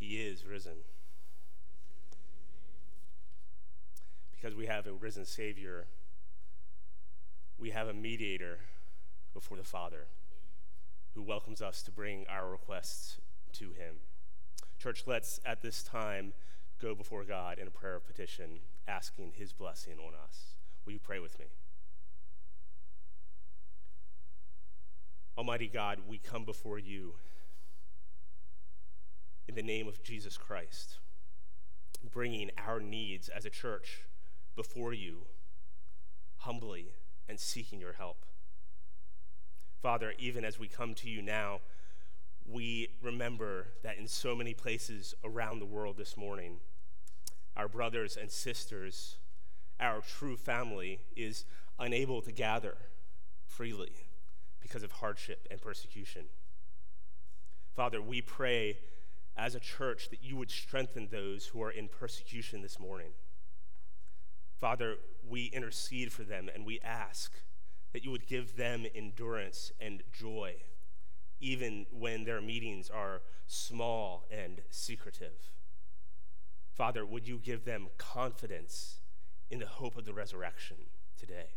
He is risen. Because we have a risen Savior, we have a mediator before the Father who welcomes us to bring our requests to Him. Church, let's at this time go before God in a prayer of petition, asking His blessing on us. Will you pray with me? Almighty God, we come before you in the name of Jesus Christ, bringing our needs as a church before you humbly and seeking your help. Father, even as we come to you now, we remember that in so many places around the world this morning, our brothers and sisters, our true family, is unable to gather freely because of hardship and persecution. Father, we pray as a church that you would strengthen those who are in persecution this morning. Father, we intercede for them and we ask that you would give them endurance and joy, even when their meetings are small and secretive. Father, would you give them confidence in the hope of the resurrection today?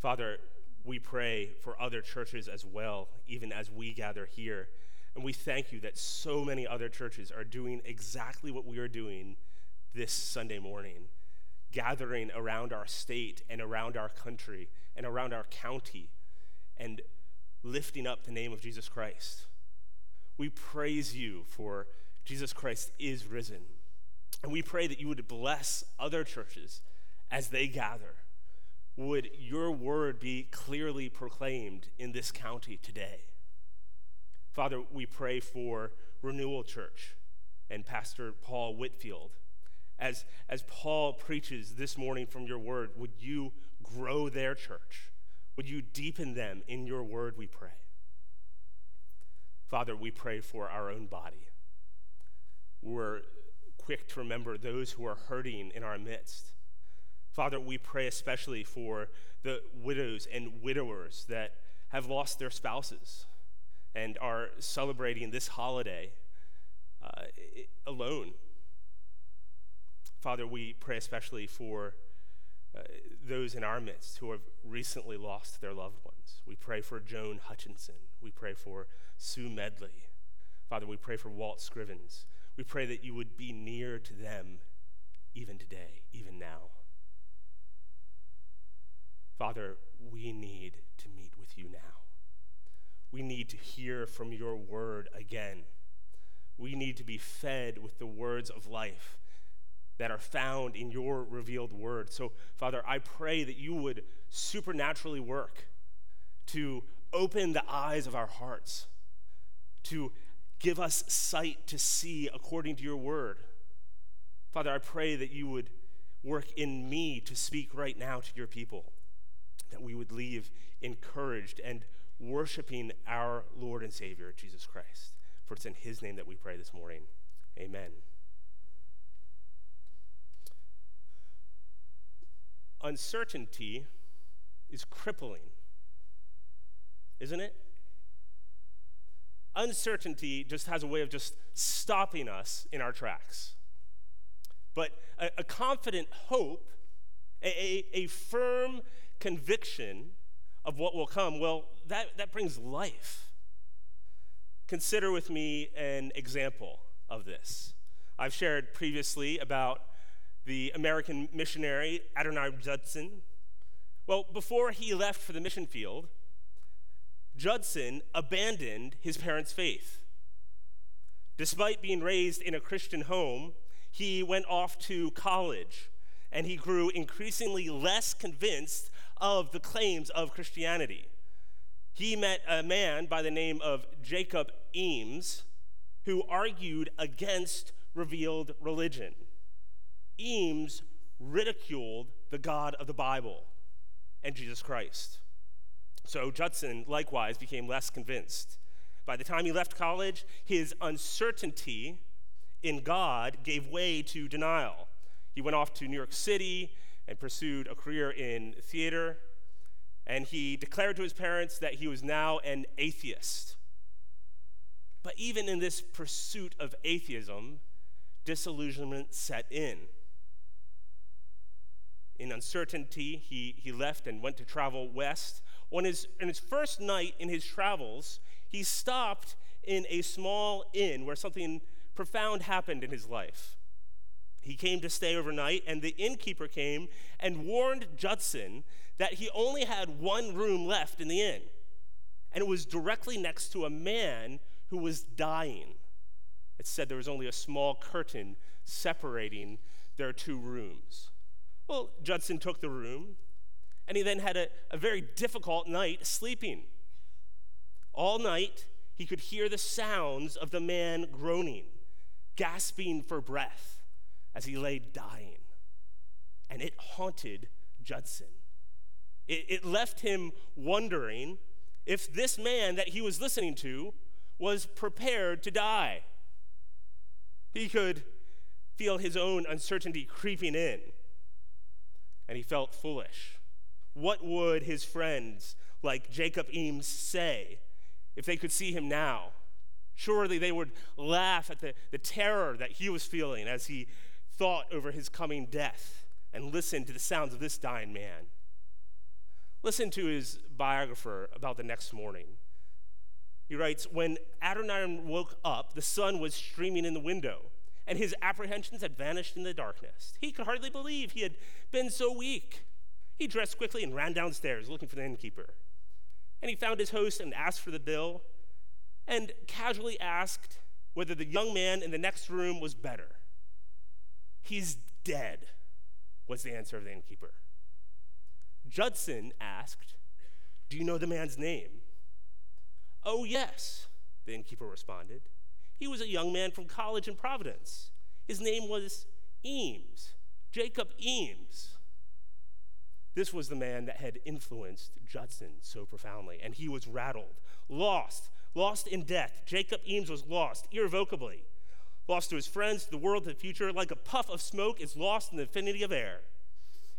Father, we pray for other churches as well, even as we gather here. And we thank you that so many other churches are doing exactly what we are doing this Sunday morning, gathering around our state and around our country and around our county and lifting up the name of Jesus Christ. We praise you for Jesus Christ is risen. And we pray that you would bless other churches as they gather would your word be clearly proclaimed in this county today? Father, we pray for Renewal Church and Pastor Paul Whitfield. As, as Paul preaches this morning from your word, would you grow their church? Would you deepen them in your word, we pray? Father, we pray for our own body. We're quick to remember those who are hurting in our midst. Father, we pray especially for the widows and widowers that have lost their spouses and are celebrating this holiday uh, alone. Father, we pray especially for uh, those in our midst who have recently lost their loved ones. We pray for Joan Hutchinson. We pray for Sue Medley. Father, we pray for Walt Scrivens. We pray that you would be near to them even today, even now. Father, we need to meet with you now. We need to hear from your word again. We need to be fed with the words of life that are found in your revealed word. So, Father, I pray that you would supernaturally work to open the eyes of our hearts, to give us sight to see according to your word. Father, I pray that you would work in me to speak right now to your people that we would leave encouraged and worshiping our Lord and Savior, Jesus Christ. For it's in His name that we pray this morning. Amen. Uncertainty is crippling, isn't it? Uncertainty just has a way of just stopping us in our tracks. But a, a confident hope, a, a, a firm conviction of what will come, well, that, that brings life. Consider with me an example of this. I've shared previously about the American missionary Adoniram Judson. Well, before he left for the mission field, Judson abandoned his parents' faith. Despite being raised in a Christian home, he went off to college and he grew increasingly less convinced of the claims of Christianity. He met a man by the name of Jacob Eames who argued against revealed religion. Eames ridiculed the God of the Bible and Jesus Christ. So Judson likewise became less convinced. By the time he left college, his uncertainty in God gave way to denial. He went off to New York City and pursued a career in theater. And he declared to his parents that he was now an atheist. But even in this pursuit of atheism, disillusionment set in. In uncertainty, he, he left and went to travel west. On his, on his first night in his travels, he stopped in a small inn where something profound happened in his life. He came to stay overnight, and the innkeeper came and warned Judson that he only had one room left in the inn, and it was directly next to a man who was dying. It said there was only a small curtain separating their two rooms. Well, Judson took the room, and he then had a, a very difficult night sleeping. All night, he could hear the sounds of the man groaning, gasping for breath as he lay dying. And it haunted Judson. It, it left him wondering if this man that he was listening to was prepared to die. He could feel his own uncertainty creeping in, and he felt foolish. What would his friends like Jacob Eames say if they could see him now? Surely they would laugh at the, the terror that he was feeling as he thought over his coming death and listened to the sounds of this dying man. Listen to his biographer about the next morning. He writes When Adoniram woke up, the sun was streaming in the window, and his apprehensions had vanished in the darkness. He could hardly believe he had been so weak. He dressed quickly and ran downstairs looking for the innkeeper. And he found his host and asked for the bill, and casually asked whether the young man in the next room was better. He's dead, was the answer of the innkeeper. Judson asked, Do you know the man's name? Oh, yes, the innkeeper responded. He was a young man from college in Providence. His name was Eames, Jacob Eames. This was the man that had influenced Judson so profoundly, and he was rattled, lost, lost in death. Jacob Eames was lost irrevocably lost to his friends, to the world, to the future, like a puff of smoke is lost in the infinity of air.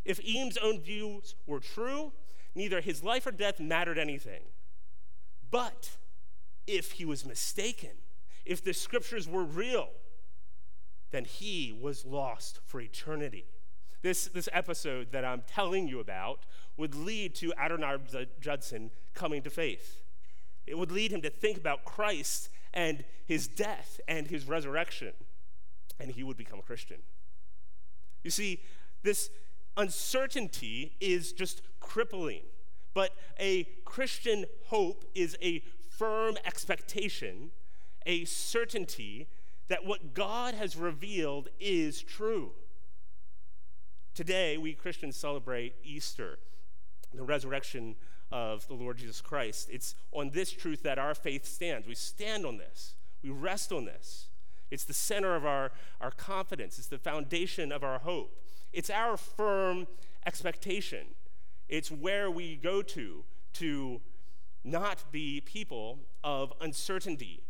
If Eames' own views were true, neither his life or death mattered anything. But if he was mistaken, if the scriptures were real, then he was lost for eternity. This, this episode that I'm telling you about would lead to Adoniram Judson coming to faith. It would lead him to think about Christ and his death and his resurrection, and he would become a Christian. You see, this uncertainty is just crippling, but a Christian hope is a firm expectation, a certainty that what God has revealed is true. Today, we Christians celebrate Easter, the resurrection of the Lord Jesus Christ. It's on this truth that our faith stands. We stand on this, we rest on this. It's the center of our, our confidence, it's the foundation of our hope. It's our firm expectation. It's where we go to to not be people of uncertainty,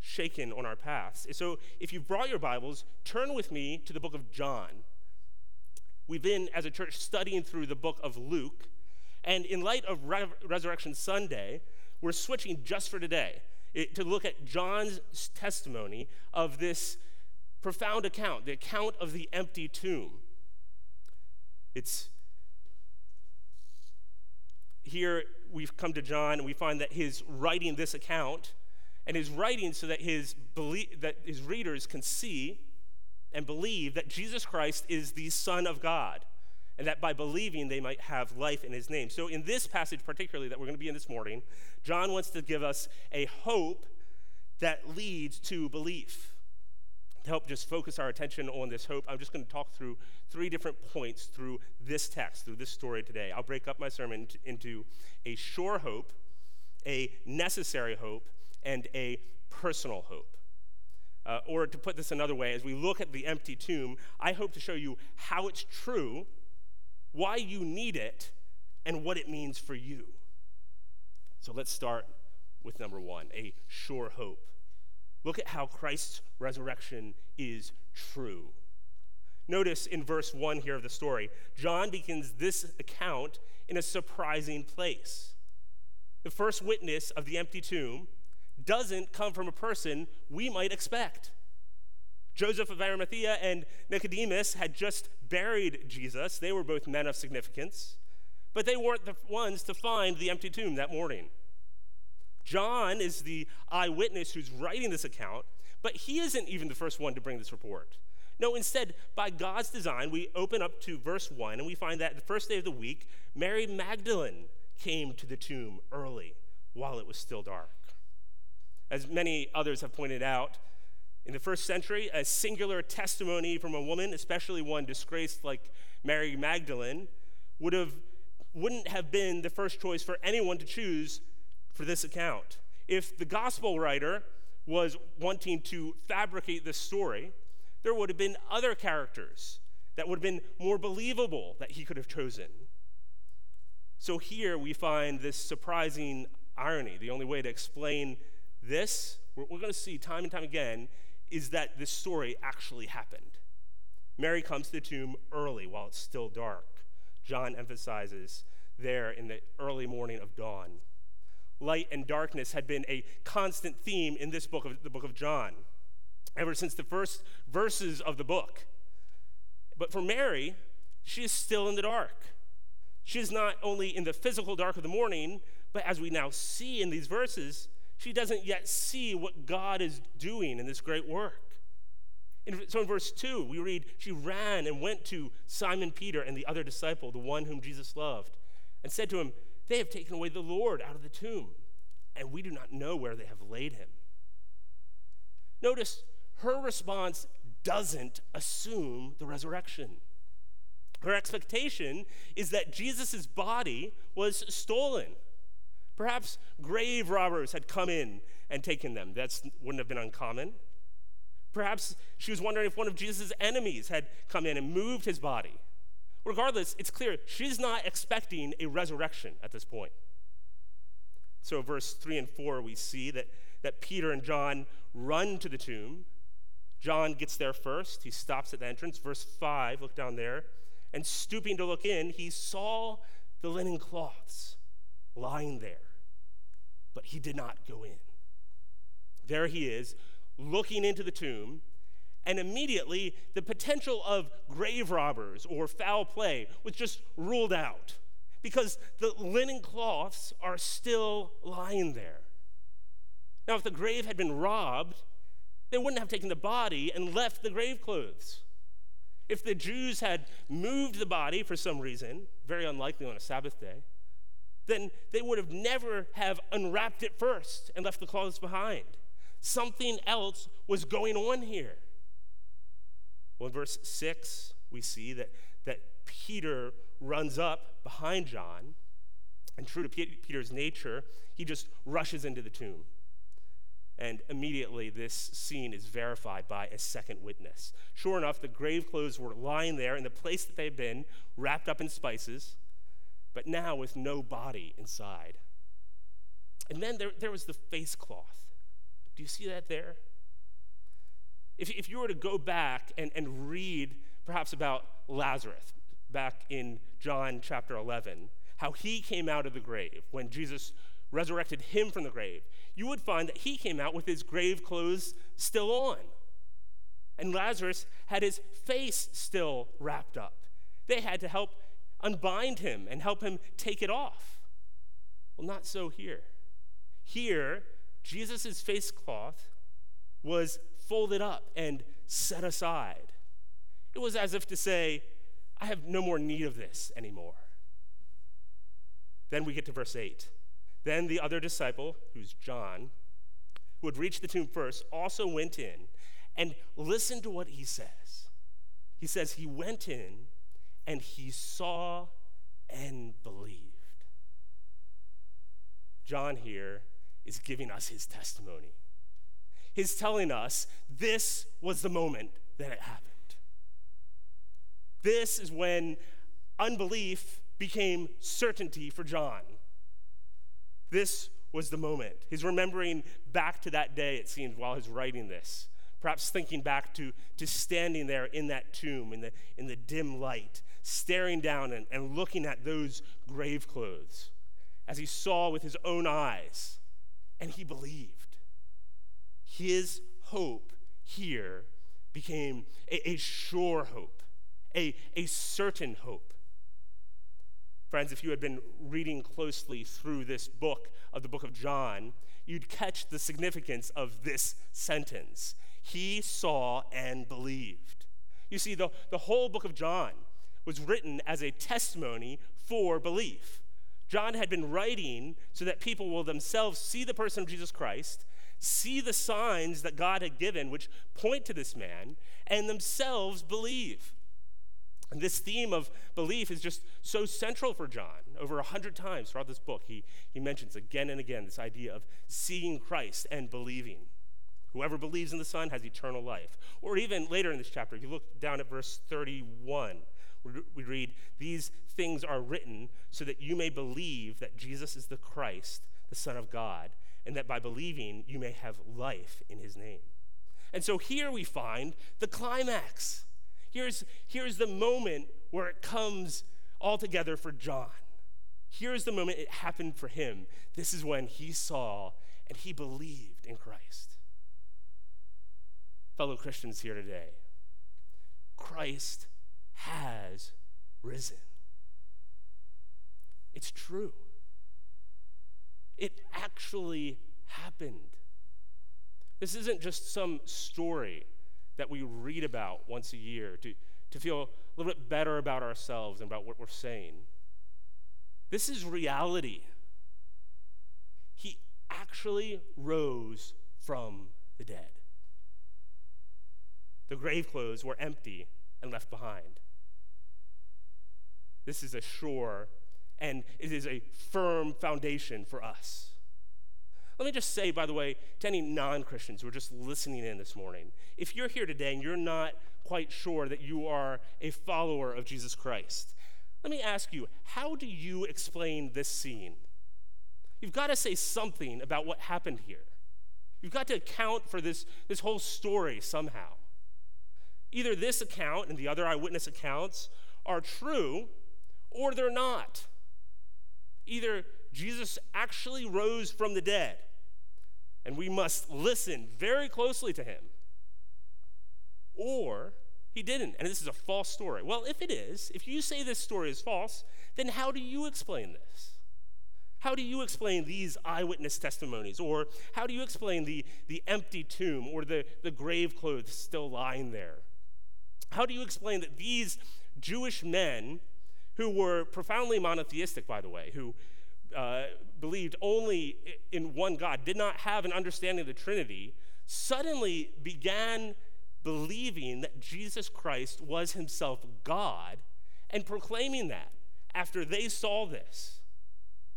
shaken on our paths. So if you've brought your Bibles, turn with me to the book of John. We've been, as a church, studying through the book of Luke. And in light of Re- Resurrection Sunday, we're switching just for today it, to look at John's testimony of this profound account, the account of the empty tomb. It's here we've come to John and we find that his writing this account and his writing so that his belie- that his readers can see and believe that Jesus Christ is the Son of God and that by believing they might have life in his name. So, in this passage, particularly that we're going to be in this morning, John wants to give us a hope that leads to belief. To help just focus our attention on this hope, I'm just going to talk through three different points through this text, through this story today. I'll break up my sermon into a sure hope, a necessary hope, and a personal hope. Uh, or to put this another way, as we look at the empty tomb, I hope to show you how it's true why you need it, and what it means for you. So let's start with number one a sure hope. Look at how Christ's resurrection is true. Notice in verse 1 here of the story, John begins this account in a surprising place. The first witness of the empty tomb doesn't come from a person we might expect. Joseph of Arimathea and Nicodemus had just buried Jesus. They were both men of significance, but they weren't the ones to find the empty tomb that morning. John is the eyewitness who's writing this account, but he isn't even the first one to bring this report. No, instead, by God's design, we open up to verse 1 and we find that the first day of the week, Mary Magdalene came to the tomb early while it was still dark. As many others have pointed out, in the first century, a singular testimony from a woman, especially one disgraced like Mary Magdalene, would have, wouldn't have been the first choice for anyone to choose for this account. If the gospel writer was wanting to fabricate this story, there would have been other characters that would have been more believable that he could have chosen. So here we find this surprising irony. The only way to explain this, we're, we're going to see time and time again, is that this story actually happened. Mary comes to the tomb early while it's still dark. John emphasizes there in the early morning of dawn. Light and darkness had been a constant theme in this book of the book of John ever since the first verses of the book. But for Mary, she is still in the dark. She is not only in the physical dark of the morning, but as we now see in these verses, she doesn't yet see what God is doing in this great work. So in verse 2, we read, She ran and went to Simon Peter and the other disciple, the one whom Jesus loved, and said to him, They have taken away the Lord out of the tomb, and we do not know where they have laid him. Notice her response doesn't assume the resurrection. Her expectation is that Jesus' body was stolen Perhaps grave robbers had come in and taken them. That wouldn't have been uncommon. Perhaps she was wondering if one of Jesus' enemies had come in and moved his body. Regardless, it's clear she's not expecting a resurrection at this point. So, verse 3 and 4, we see that, that Peter and John run to the tomb. John gets there first. He stops at the entrance. Verse 5, look down there. And stooping to look in, he saw the linen cloths lying there but he did not go in. There he is, looking into the tomb, and immediately the potential of grave robbers or foul play was just ruled out because the linen cloths are still lying there. Now, if the grave had been robbed, they wouldn't have taken the body and left the grave clothes. If the Jews had moved the body for some reason, very unlikely on a Sabbath day, then they would have never have unwrapped it first and left the clothes behind. Something else was going on here. Well, in verse 6, we see that, that Peter runs up behind John, and true to Peter's nature, he just rushes into the tomb. And immediately, this scene is verified by a second witness. Sure enough, the grave clothes were lying there in the place that they had been, wrapped up in spices but now with no body inside. And then there, there was the face cloth. Do you see that there? If, if you were to go back and, and read perhaps about Lazarus back in John chapter 11, how he came out of the grave when Jesus resurrected him from the grave, you would find that he came out with his grave clothes still on. And Lazarus had his face still wrapped up. They had to help unbind him and help him take it off. Well, not so here. Here, Jesus' face cloth was folded up and set aside. It was as if to say, I have no more need of this anymore. Then we get to verse 8. Then the other disciple, who's John, who had reached the tomb first, also went in and listened to what he says. He says he went in and he saw and believed. John here is giving us his testimony. He's telling us this was the moment that it happened. This is when unbelief became certainty for John. This was the moment. He's remembering back to that day, it seems, while he's writing this. Perhaps thinking back to, to standing there in that tomb in the, in the dim light staring down and, and looking at those grave clothes as he saw with his own eyes, and he believed. his hope here became a, a sure hope, a, a certain hope. Friends, if you had been reading closely through this book of the book of John, you'd catch the significance of this sentence. He saw and believed. You see, the, the whole book of John was written as a testimony for belief. John had been writing so that people will themselves see the person of Jesus Christ, see the signs that God had given, which point to this man, and themselves believe. And this theme of belief is just so central for John. Over a hundred times throughout this book, he, he mentions again and again this idea of seeing Christ and believing. Whoever believes in the Son has eternal life. Or even later in this chapter, if you look down at verse 31, we read, These things are written so that you may believe that Jesus is the Christ, the Son of God, and that by believing you may have life in his name. And so here we find the climax. Here's, here's the moment where it comes all together for John. Here's the moment it happened for him. This is when he saw and he believed in Christ. Fellow Christians here today, Christ has risen. It's true. It actually happened. This isn't just some story that we read about once a year to, to feel a little bit better about ourselves and about what we're saying. This is reality. He actually rose from the dead. The grave clothes were empty and left behind. This is a sure and it is a firm foundation for us. Let me just say, by the way, to any non Christians who are just listening in this morning, if you're here today and you're not quite sure that you are a follower of Jesus Christ, let me ask you, how do you explain this scene? You've got to say something about what happened here. You've got to account for this, this whole story somehow. Either this account and the other eyewitness accounts are true, or they're not. Either Jesus actually rose from the dead, and we must listen very closely to him, or he didn't, and this is a false story. Well, if it is, if you say this story is false, then how do you explain this? How do you explain these eyewitness testimonies? Or how do you explain the, the empty tomb or the, the grave clothes still lying there? How do you explain that these Jewish men who were profoundly monotheistic, by the way, who uh, believed only in one God, did not have an understanding of the Trinity, suddenly began believing that Jesus Christ was himself God and proclaiming that after they saw this.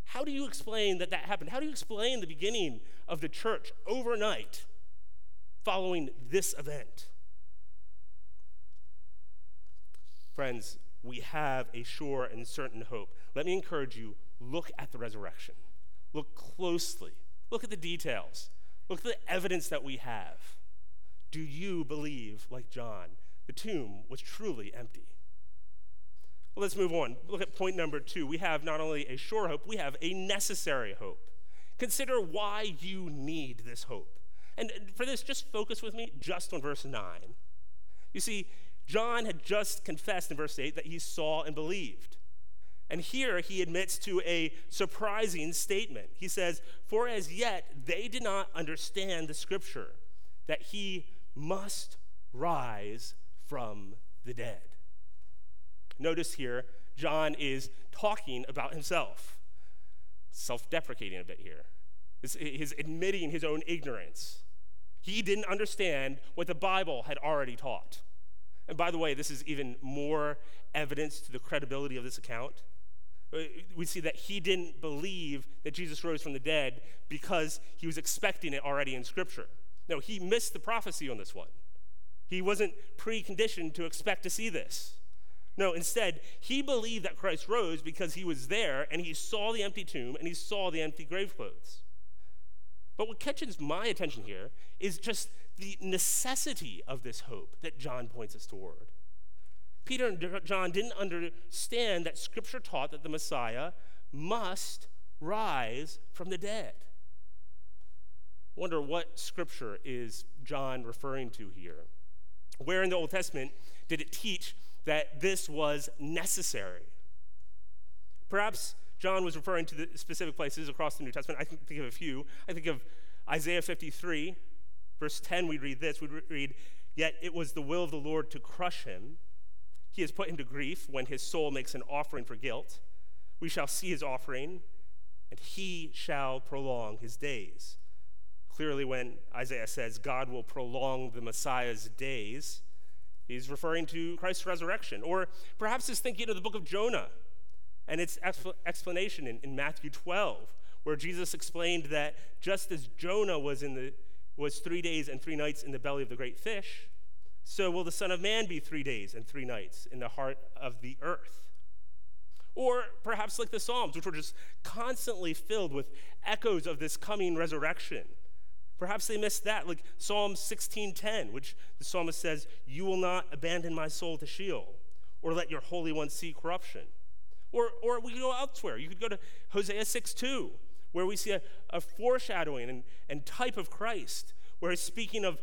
How do you explain that that happened? How do you explain the beginning of the church overnight following this event? Friends, we have a sure and certain hope. Let me encourage you look at the resurrection. Look closely. Look at the details. Look at the evidence that we have. Do you believe, like John, the tomb was truly empty? Well, let's move on. Look at point number two. We have not only a sure hope, we have a necessary hope. Consider why you need this hope. And for this, just focus with me just on verse 9. You see, John had just confessed in verse 8 that he saw and believed. And here he admits to a surprising statement. He says, For as yet they did not understand the scripture, that he must rise from the dead. Notice here, John is talking about himself, self deprecating a bit here. He's admitting his own ignorance. He didn't understand what the Bible had already taught. And by the way, this is even more evidence to the credibility of this account. Uh, we see that he didn't believe that Jesus rose from the dead because he was expecting it already in Scripture. No, he missed the prophecy on this one. He wasn't preconditioned to expect to see this. No, instead, he believed that Christ rose because he was there and he saw the empty tomb and he saw the empty grave clothes. But what catches my attention here is just the necessity of this hope that John points us toward. Peter and John didn't understand that Scripture taught that the Messiah must rise from the dead. Wonder what scripture is John referring to here? Where in the Old Testament did it teach that this was necessary? Perhaps John was referring to the specific places across the New Testament. I think of a few. I think of Isaiah 53, verse 10, we read this. We read, Yet it was the will of the Lord to crush him. He has put him to grief when his soul makes an offering for guilt. We shall see his offering, and he shall prolong his days. Clearly, when Isaiah says God will prolong the Messiah's days, he's referring to Christ's resurrection. Or perhaps he's thinking of the book of Jonah and its explanation in, in Matthew 12, where Jesus explained that just as Jonah was, in the, was three days and three nights in the belly of the great fish, so will the Son of Man be three days and three nights in the heart of the earth. Or perhaps like the Psalms, which were just constantly filled with echoes of this coming resurrection. Perhaps they missed that, like Psalm 16:10, which the psalmist says, "You will not abandon my soul to Sheol, or let your Holy One see corruption." Or, or we could go elsewhere. You could go to Hosea 6:2, where we see a, a foreshadowing and, and type of Christ, where he's speaking of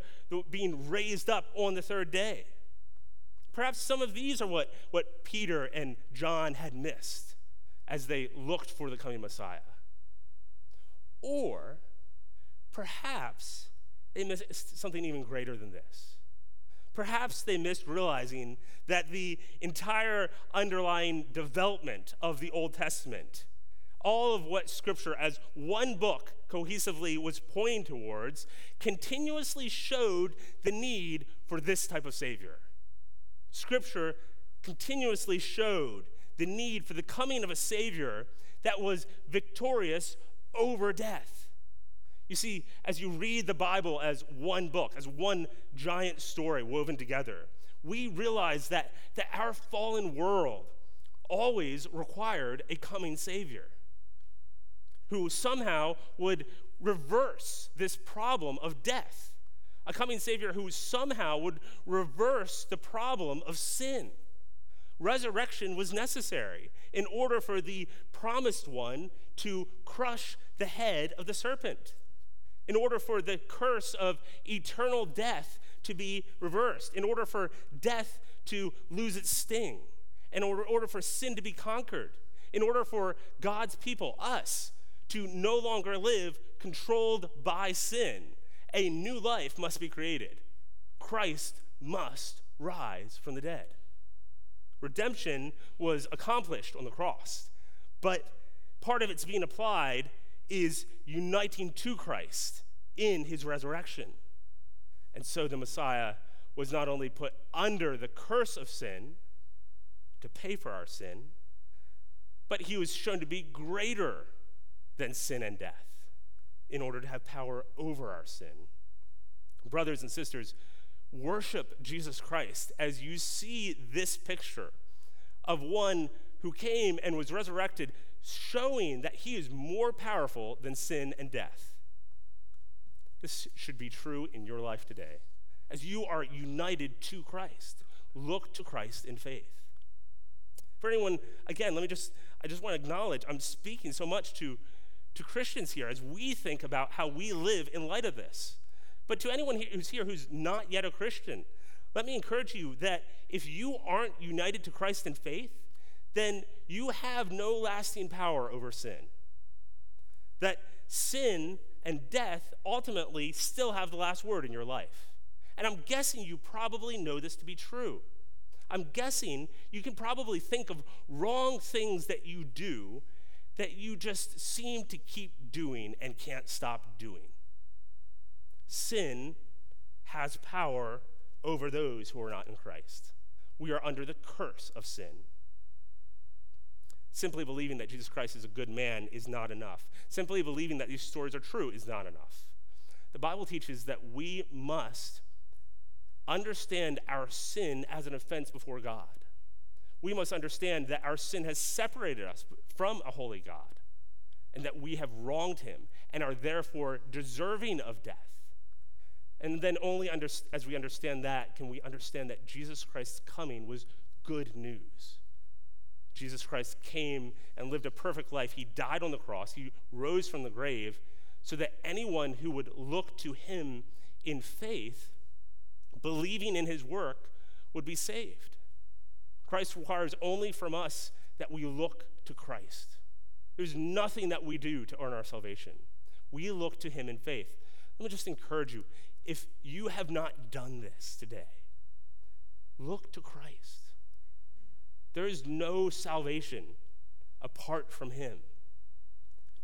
being raised up on the third day. Perhaps some of these are what, what Peter and John had missed as they looked for the coming Messiah. Or perhaps they missed something even greater than this. Perhaps they missed realizing that the entire underlying development of the Old Testament, all of what Scripture as one book cohesively was pointing towards, continuously showed the need for this type of Savior. Scripture continuously showed the need for the coming of a Savior that was victorious over death. You see, as you read the Bible as one book, as one giant story woven together, we realize that, that our fallen world always required a coming Savior who somehow would reverse this problem of death. A coming Savior who somehow would reverse the problem of sin. Resurrection was necessary in order for the promised one to crush the head of the serpent in order for the curse of eternal death to be reversed, in order for death to lose its sting, in order, order for sin to be conquered, in order for God's people, us, to no longer live controlled by sin. A new life must be created. Christ must rise from the dead. Redemption was accomplished on the cross, but part of it's being applied is uniting to Christ in his resurrection. And so the Messiah was not only put under the curse of sin to pay for our sin, but he was shown to be greater than sin and death in order to have power over our sin. Brothers and sisters, worship Jesus Christ as you see this picture of one who came and was resurrected showing that he is more powerful than sin and death. This should be true in your life today. As you are united to Christ, look to Christ in faith. For anyone, again, let me just, I just want to acknowledge I'm speaking so much to, to Christians here as we think about how we live in light of this. But to anyone who's here who's not yet a Christian, let me encourage you that if you aren't united to Christ in faith, then you have no lasting power over sin. That sin and death ultimately still have the last word in your life. And I'm guessing you probably know this to be true. I'm guessing you can probably think of wrong things that you do that you just seem to keep doing and can't stop doing. Sin has power over those who are not in Christ. We are under the curse of sin. Simply believing that Jesus Christ is a good man is not enough. Simply believing that these stories are true is not enough. The Bible teaches that we must understand our sin as an offense before God. We must understand that our sin has separated us from a holy God and that we have wronged him and are therefore deserving of death. And then, only under, as we understand that, can we understand that Jesus Christ's coming was good news. Jesus Christ came and lived a perfect life. He died on the cross, he rose from the grave so that anyone who would look to him in faith, believing in his work, would be saved. Christ requires only from us that we look to Christ. There's nothing that we do to earn our salvation. We look to him in faith. Let me just encourage you if you have not done this today, look to Christ. There is no salvation apart from him.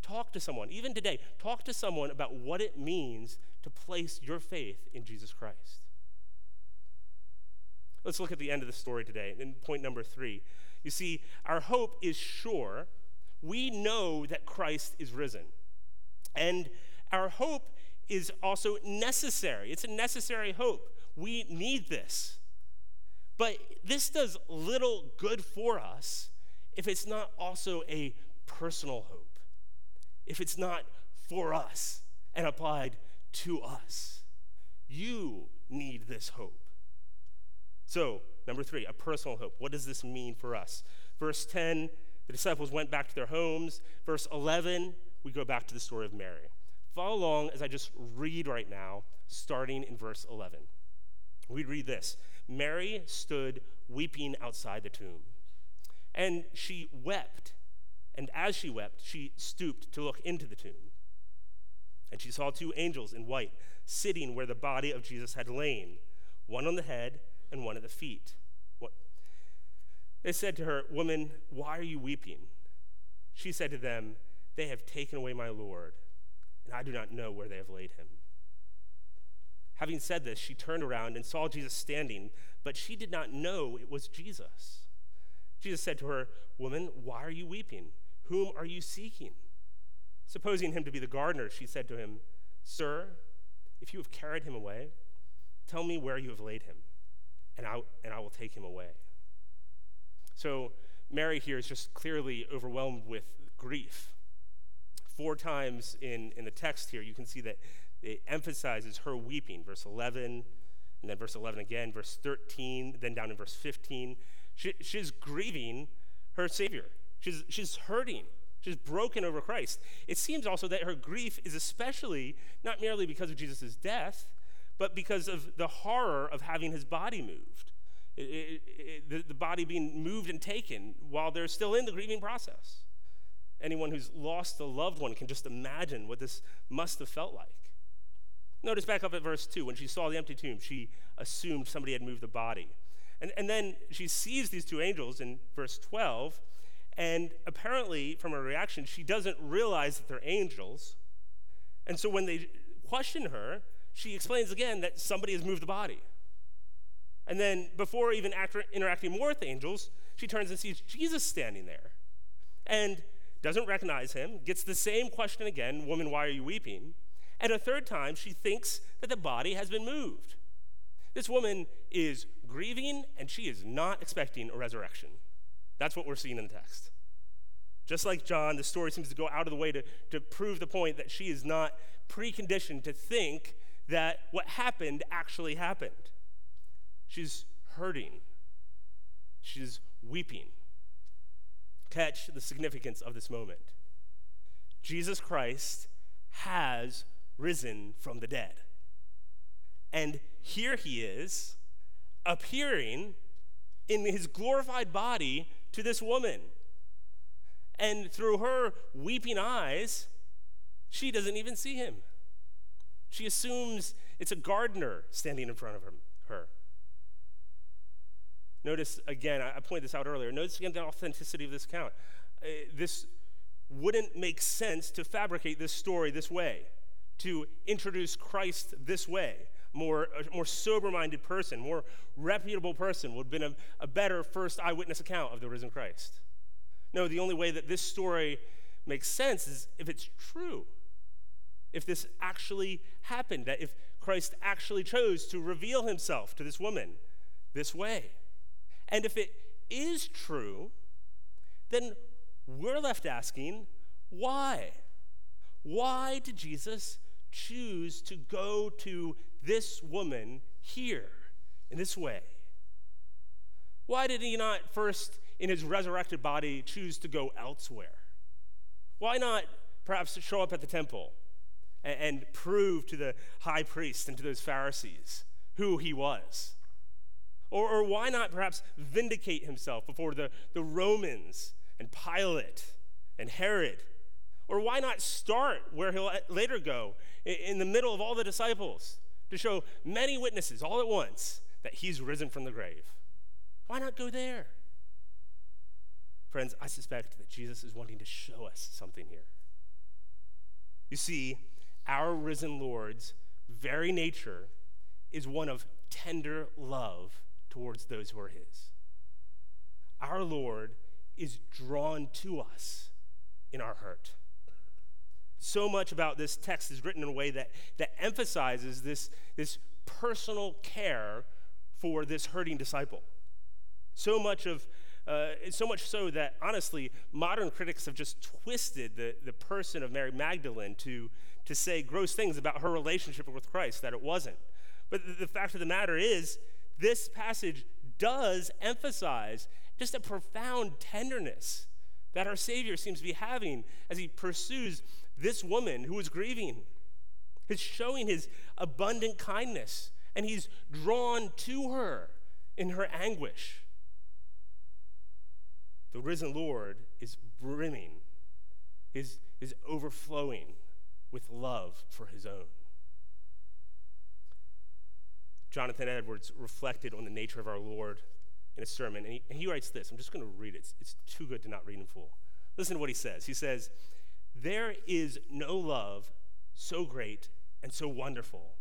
Talk to someone, even today, talk to someone about what it means to place your faith in Jesus Christ. Let's look at the end of the story today, in point number three. You see, our hope is sure. We know that Christ is risen. And our hope is also necessary. It's a necessary hope. We need this. But this does little good for us if it's not also a personal hope if it's not for us and applied to us. You need this hope. So, number three, a personal hope. What does this mean for us? Verse 10, the disciples went back to their homes. Verse 11, we go back to the story of Mary. Follow along as I just read right now, starting in verse 11. We read this Mary stood weeping outside the tomb, and she wept and as she wept, she stooped to look into the tomb. And she saw two angels in white sitting where the body of Jesus had lain, one on the head and one at the feet. What? They said to her, Woman, why are you weeping? She said to them, They have taken away my Lord, and I do not know where they have laid him. Having said this, she turned around and saw Jesus standing, but she did not know it was Jesus. Jesus said to her, Woman, why are you weeping? Whom are you seeking? Supposing him to be the gardener, she said to him, Sir, if you have carried him away, tell me where you have laid him, and I, and I will take him away. So Mary here is just clearly overwhelmed with grief. Four times in, in the text here, you can see that it emphasizes her weeping, verse 11, and then verse 11 again, verse 13, then down in verse 15. She, she's grieving her Savior. She's, she's hurting. She's broken over Christ. It seems also that her grief is especially not merely because of Jesus' death, but because of the horror of having his body moved. It, it, it, the, the body being moved and taken while they're still in the grieving process. Anyone who's lost a loved one can just imagine what this must have felt like. Notice back up at verse 2 when she saw the empty tomb, she assumed somebody had moved the body. And, and then she sees these two angels in verse 12 and apparently, from her reaction, she doesn't realize that they're angels. And so when they question her, she explains again that somebody has moved the body. And then, before even after interacting more with angels, she turns and sees Jesus standing there and doesn't recognize him, gets the same question again Woman, why are you weeping? And a third time, she thinks that the body has been moved. This woman is grieving and she is not expecting a resurrection. That's what we're seeing in the text. Just like John, the story seems to go out of the way to, to prove the point that she is not preconditioned to think that what happened actually happened. She's hurting, she's weeping. Catch the significance of this moment. Jesus Christ has risen from the dead. And here he is, appearing in his glorified body to this woman. And through her weeping eyes, she doesn't even see him. She assumes it's a gardener standing in front of her. Notice again, I pointed this out earlier. Notice again the authenticity of this account. Uh, this wouldn't make sense to fabricate this story this way, to introduce Christ this way more, a more sober minded person, more reputable person would have been a, a better first eyewitness account of the risen Christ. No, the only way that this story makes sense is if it's true. If this actually happened, that if Christ actually chose to reveal himself to this woman this way. And if it is true, then we're left asking, why? Why did Jesus choose to go to this woman here in this way? Why did he not first, in his resurrected body, choose to go elsewhere? Why not perhaps show up at the temple, and, and prove to the high priest and to those Pharisees who he was? Or, or why not perhaps vindicate himself before the, the Romans and Pilate and Herod? Or why not start where he'll later go, in the middle of all the disciples, to show many witnesses all at once that he's risen from the grave? Why not go there? Friends, I suspect that Jesus is wanting to show us something here. You see, our risen Lord's very nature is one of tender love towards those who are his. Our Lord is drawn to us in our hurt. So much about this text is written in a way that, that emphasizes this, this personal care for this hurting disciple. So much of uh, so much so that honestly, modern critics have just twisted the, the person of Mary Magdalene to, to say gross things about her relationship with Christ that it wasn't. But the, the fact of the matter is, this passage does emphasize just a profound tenderness that our Savior seems to be having as he pursues this woman who is grieving. He's showing his abundant kindness, and he's drawn to her in her anguish. The risen Lord is brimming, is, is overflowing with love for his own. Jonathan Edwards reflected on the nature of our Lord in a sermon, and he, and he writes this. I'm just going to read it. It's, it's too good to not read in full. Listen to what he says. He says, There is no love so great and so wonderful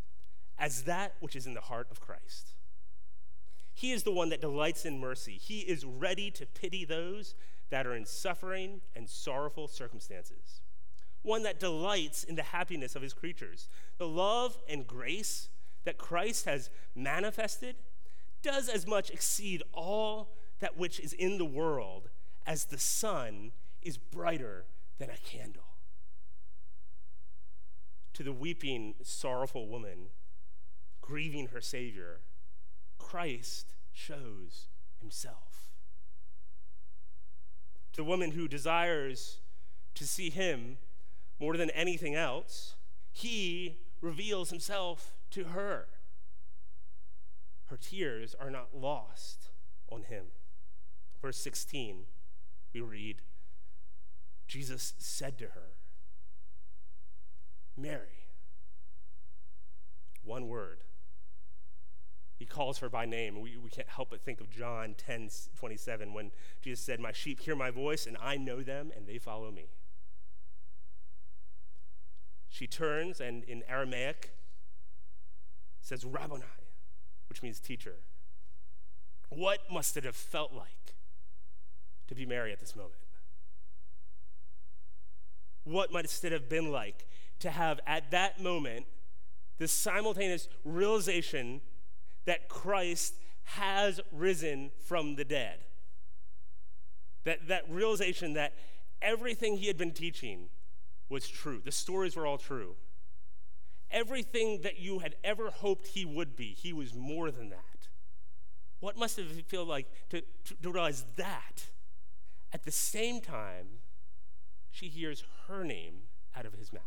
as that which is in the heart of Christ. He is the one that delights in mercy. He is ready to pity those that are in suffering and sorrowful circumstances. One that delights in the happiness of his creatures. The love and grace that Christ has manifested does as much exceed all that which is in the world as the sun is brighter than a candle. To the weeping, sorrowful woman grieving her Savior, Christ shows himself. To the woman who desires to see him more than anything else, he reveals himself to her. Her tears are not lost on him. Verse 16, we read Jesus said to her, Mary. One word. He calls her by name. We, we can't help but think of John 10 27 when Jesus said, My sheep hear my voice, and I know them, and they follow me. She turns, and in Aramaic, says Rabboni, which means teacher. What must it have felt like to be Mary at this moment? What must it have been like to have at that moment this simultaneous realization that Christ has risen from the dead? That, that realization that everything he had been teaching was true, the stories were all true everything that you had ever hoped he would be. He was more than that. What must it feel like to, to, to realize that? At the same time, she hears her name out of his mouth.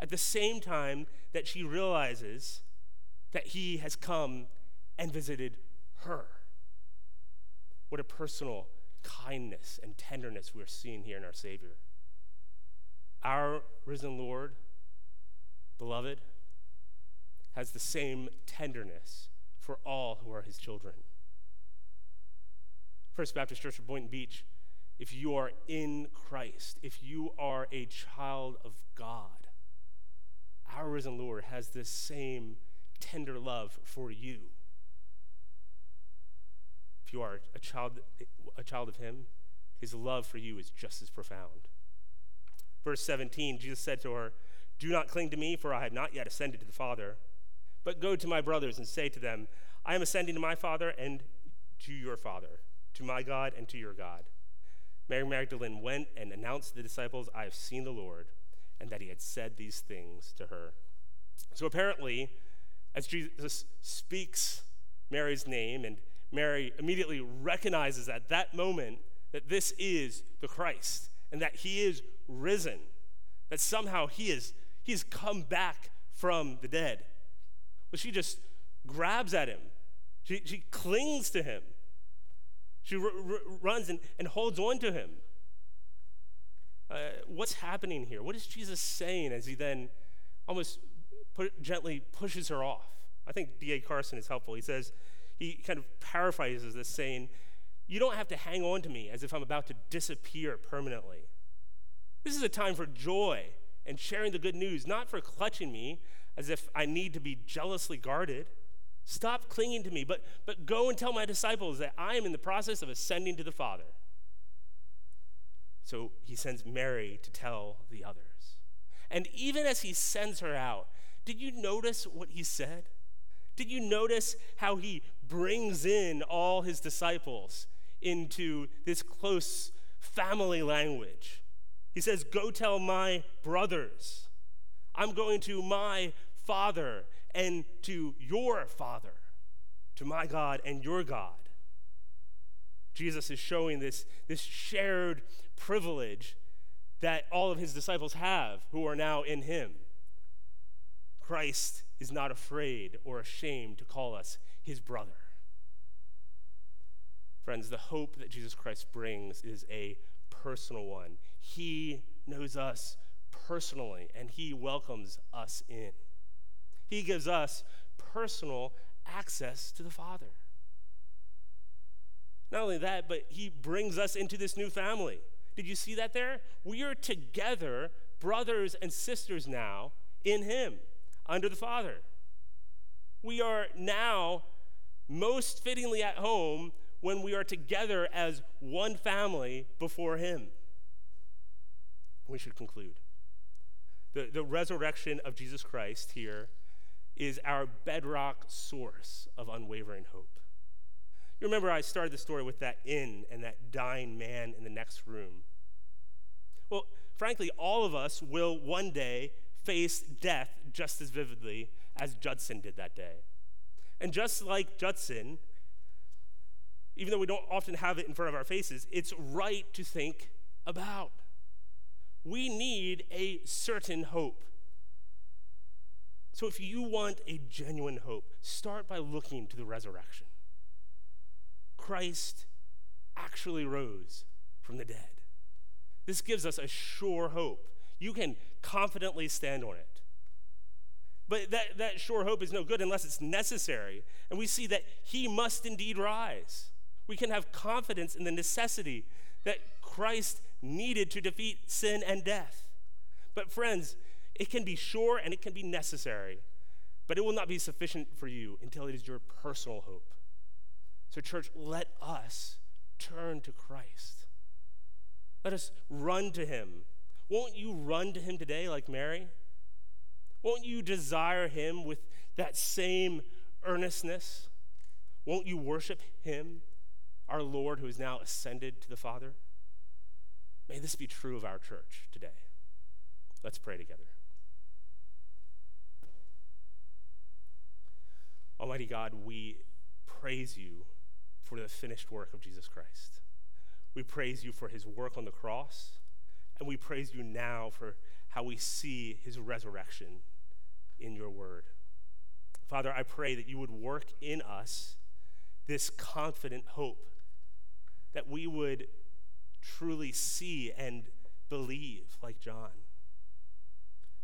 At the same time that she realizes that he has come and visited her. What a personal kindness and tenderness we're seeing here in our Savior. Our risen Lord beloved, has the same tenderness for all who are his children. First Baptist Church of Boynton Beach, if you are in Christ, if you are a child of God, our risen Lord has this same tender love for you. If you are a child, a child of Him, His love for you is just as profound. Verse 17, Jesus said to her, do not cling to me, for I have not yet ascended to the Father. But go to my brothers and say to them, I am ascending to my Father and to your Father, to my God and to your God. Mary Magdalene went and announced to the disciples, I have seen the Lord, and that he had said these things to her. So apparently, as Jesus speaks Mary's name, and Mary immediately recognizes at that moment that this is the Christ and that he is risen, that somehow he is He's come back from the dead. Well, she just grabs at him, she, she clings to him, she r- r- runs and, and holds on to him. Uh, what's happening here? What is Jesus saying as he then almost put, gently pushes her off? I think D.A. Carson is helpful. He says, he kind of paraphrases this, saying, You don't have to hang on to me as if I'm about to disappear permanently. This is a time for joy and sharing the good news, not for clutching me as if I need to be jealously guarded. Stop clinging to me, but, but go and tell my disciples that I am in the process of ascending to the Father. So he sends Mary to tell the others. And even as he sends her out, did you notice what he said? Did you notice how he brings in all his disciples into this close family language? He says, Go tell my brothers. I'm going to my father and to your father, to my God and your God. Jesus is showing this, this shared privilege that all of his disciples have who are now in him. Christ is not afraid or ashamed to call us his brother. Friends, the hope that Jesus Christ brings is a personal one. He knows us personally, and He welcomes us in. He gives us personal access to the Father. Not only that, but He brings us into this new family. Did you see that there? We are together, brothers and sisters now, in Him, under the Father. We are now most fittingly at home when we are together as one family before Him. We should conclude. The, the resurrection of Jesus Christ here is our bedrock source of unwavering hope. You remember I started the story with that inn and that dying man in the next room. Well, frankly, all of us will one day face death just as vividly as Judson did that day. And just like Judson, even though we don't often have it in front of our faces, it's right to think about. We need a certain hope. So if you want a genuine hope, start by looking to the resurrection. Christ actually rose from the dead. This gives us a sure hope. You can confidently stand on it. But that, that sure hope is no good unless it's necessary. And we see that he must indeed rise. We can have confidence in the necessity that Christ needed to defeat sin and death. But, friends, it can be sure and it can be necessary, but it will not be sufficient for you until it is your personal hope. So, church, let us turn to Christ. Let us run to him. Won't you run to him today like Mary? Won't you desire him with that same earnestness? Won't you worship him, our Lord who is now ascended to the Father? May this be true of our church today. Let's pray together. Almighty God, we praise you for the finished work of Jesus Christ. We praise you for his work on the cross, and we praise you now for how we see his resurrection in your word. Father, I pray that you would work in us this confident hope, that we would truly see and believe like John.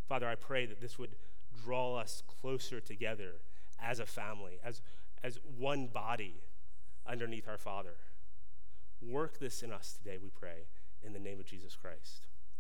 Father, I pray that this would draw us closer together as a family, as, as one body underneath our Father. Work this in us today, we pray, in the name of Jesus Christ.